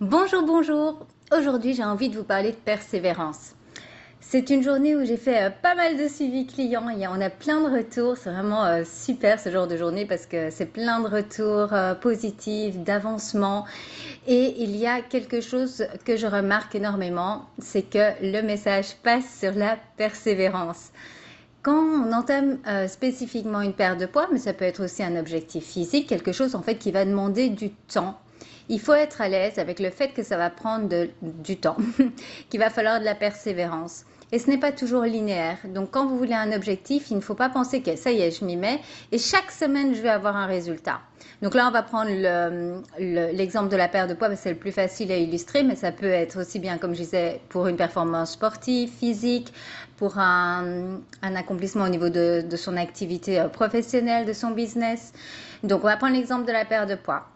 Bonjour, bonjour. Aujourd'hui, j'ai envie de vous parler de persévérance. C'est une journée où j'ai fait euh, pas mal de suivi clients et on a plein de retours. C'est vraiment euh, super ce genre de journée parce que c'est plein de retours euh, positifs, d'avancement. Et il y a quelque chose que je remarque énormément, c'est que le message passe sur la persévérance. Quand on entame spécifiquement une perte de poids, mais ça peut être aussi un objectif physique, quelque chose en fait qui va demander du temps, il faut être à l'aise avec le fait que ça va prendre du temps, qu'il va falloir de la persévérance. Et ce n'est pas toujours linéaire. Donc, quand vous voulez un objectif, il ne faut pas penser que ça y est, je m'y mets et chaque semaine, je vais avoir un résultat. Donc là, on va prendre l'exemple de la perte de poids, c'est le plus facile à illustrer, mais ça peut être aussi bien, comme je disais, pour une performance sportive, physique, pour un, accomplissement au niveau de, de son activité euh, professionnelle, de son business. Donc, on va prendre l'exemple de la perte de poids.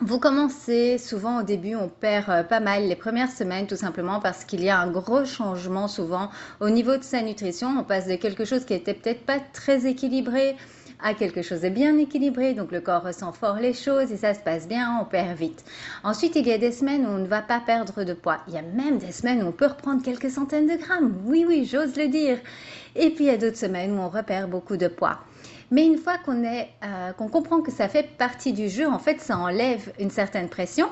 Vous commencez souvent au début, on perd euh, pas mal les premières semaines tout simplement parce qu'il y a un gros changement souvent au niveau de sa nutrition. On passe de quelque chose qui était peut-être pas très équilibré à quelque chose de bien équilibré, donc le corps ressent fort les choses et ça se passe bien, on perd vite. Ensuite, il y a des semaines où on ne va pas perdre de poids. Il y a même des semaines où on peut reprendre quelques centaines de grammes. Oui, oui, j'ose le dire. Et puis il y a d'autres semaines où on repère beaucoup de poids. Mais une fois qu'on euh, qu'on comprend que ça fait partie du jeu, en fait, ça enlève une certaine pression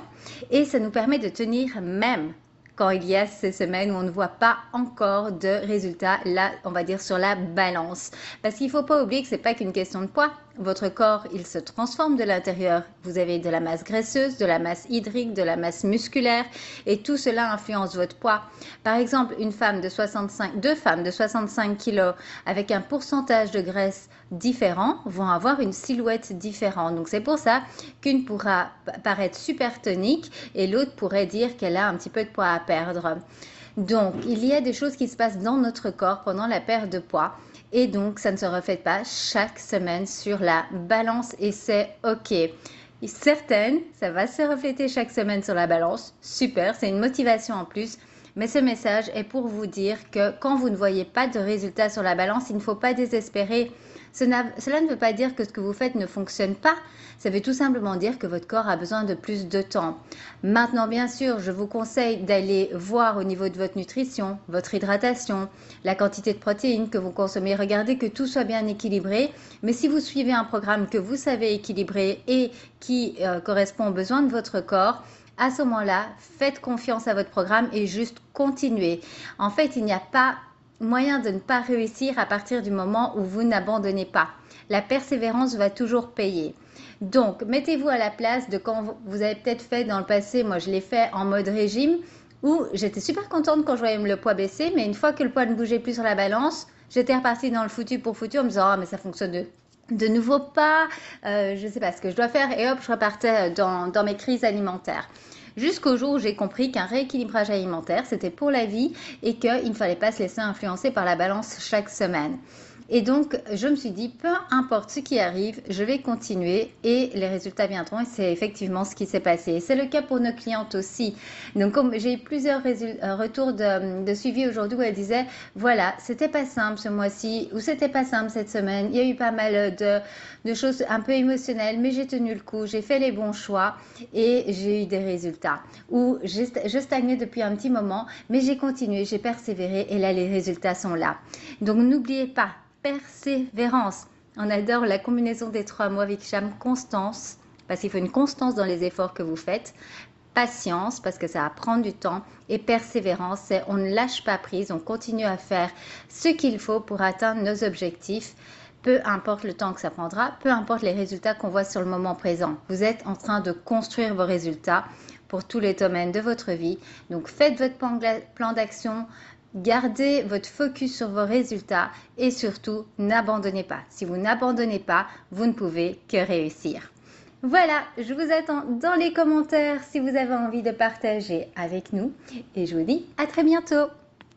et ça nous permet de tenir même quand il y a ces semaines où on ne voit pas encore de résultats, là, on va dire sur la balance. Parce qu'il ne faut pas oublier que ce n'est pas qu'une question de poids. Votre corps, il se transforme de l'intérieur. Vous avez de la masse graisseuse, de la masse hydrique, de la masse musculaire, et tout cela influence votre poids. Par exemple, une femme de 65, deux femmes de 65 kg avec un pourcentage de graisse différent vont avoir une silhouette différente. Donc c'est pour ça qu'une pourra paraître super tonique et l'autre pourrait dire qu'elle a un petit peu de poids à perdre. Donc il y a des choses qui se passent dans notre corps pendant la perte de poids et donc ça ne se reflète pas chaque semaine sur la balance et c'est ok. Certaines, ça va se refléter chaque semaine sur la balance. Super, c'est une motivation en plus. Mais ce message est pour vous dire que quand vous ne voyez pas de résultats sur la balance, il ne faut pas désespérer. Cela ne veut pas dire que ce que vous faites ne fonctionne pas. Ça veut tout simplement dire que votre corps a besoin de plus de temps. Maintenant, bien sûr, je vous conseille d'aller voir au niveau de votre nutrition, votre hydratation, la quantité de protéines que vous consommez. Regardez que tout soit bien équilibré. Mais si vous suivez un programme que vous savez équilibrer et qui euh, correspond aux besoins de votre corps, à ce moment-là, faites confiance à votre programme et juste continuez. En fait, il n'y a pas moyen de ne pas réussir à partir du moment où vous n'abandonnez pas. La persévérance va toujours payer. Donc, mettez-vous à la place de quand vous avez peut-être fait dans le passé, moi je l'ai fait en mode régime, où j'étais super contente quand je voyais le poids baisser, mais une fois que le poids ne bougeait plus sur la balance, j'étais repartie dans le foutu pour foutu en me disant, oh, mais ça fonctionne de, de nouveau pas, euh, je ne sais pas ce que je dois faire, et hop, je repartais dans, dans mes crises alimentaires jusqu'au jour où j'ai compris qu'un rééquilibrage alimentaire, c'était pour la vie et qu'il ne fallait pas se laisser influencer par la balance chaque semaine. Et donc, je me suis dit, peu importe ce qui arrive, je vais continuer et les résultats viendront. Et c'est effectivement ce qui s'est passé. C'est le cas pour nos clientes aussi. Donc, j'ai eu plusieurs euh, retours de, suivi aujourd'hui où elles disaient, voilà, c'était pas simple ce mois-ci ou c'était pas simple cette semaine. Il y a eu pas mal de, de choses un peu émotionnelles, mais j'ai tenu le coup, j'ai fait les bons choix et j'ai eu des résultats. Ou je stagnais depuis un petit moment, mais j'ai continué, j'ai persévéré et là, les résultats sont là. Donc, n'oubliez pas, persévérance. On adore la combinaison des trois mots avec Cham, constance, parce qu'il faut une constance dans les efforts que vous faites, patience, parce que ça va prendre du temps, et persévérance, c'est on ne lâche pas prise, on continue à faire ce qu'il faut pour atteindre nos objectifs peu importe le temps que ça prendra, peu importe les résultats qu'on voit sur le moment présent. Vous êtes en train de construire vos résultats pour tous les domaines de votre vie. Donc faites votre plan d'action, Gardez votre focus sur vos résultats et surtout, n'abandonnez pas. Si vous n'abandonnez pas, vous ne pouvez que réussir. Voilà, je vous attends dans les commentaires si vous avez envie de partager avec nous et je vous dis à très bientôt.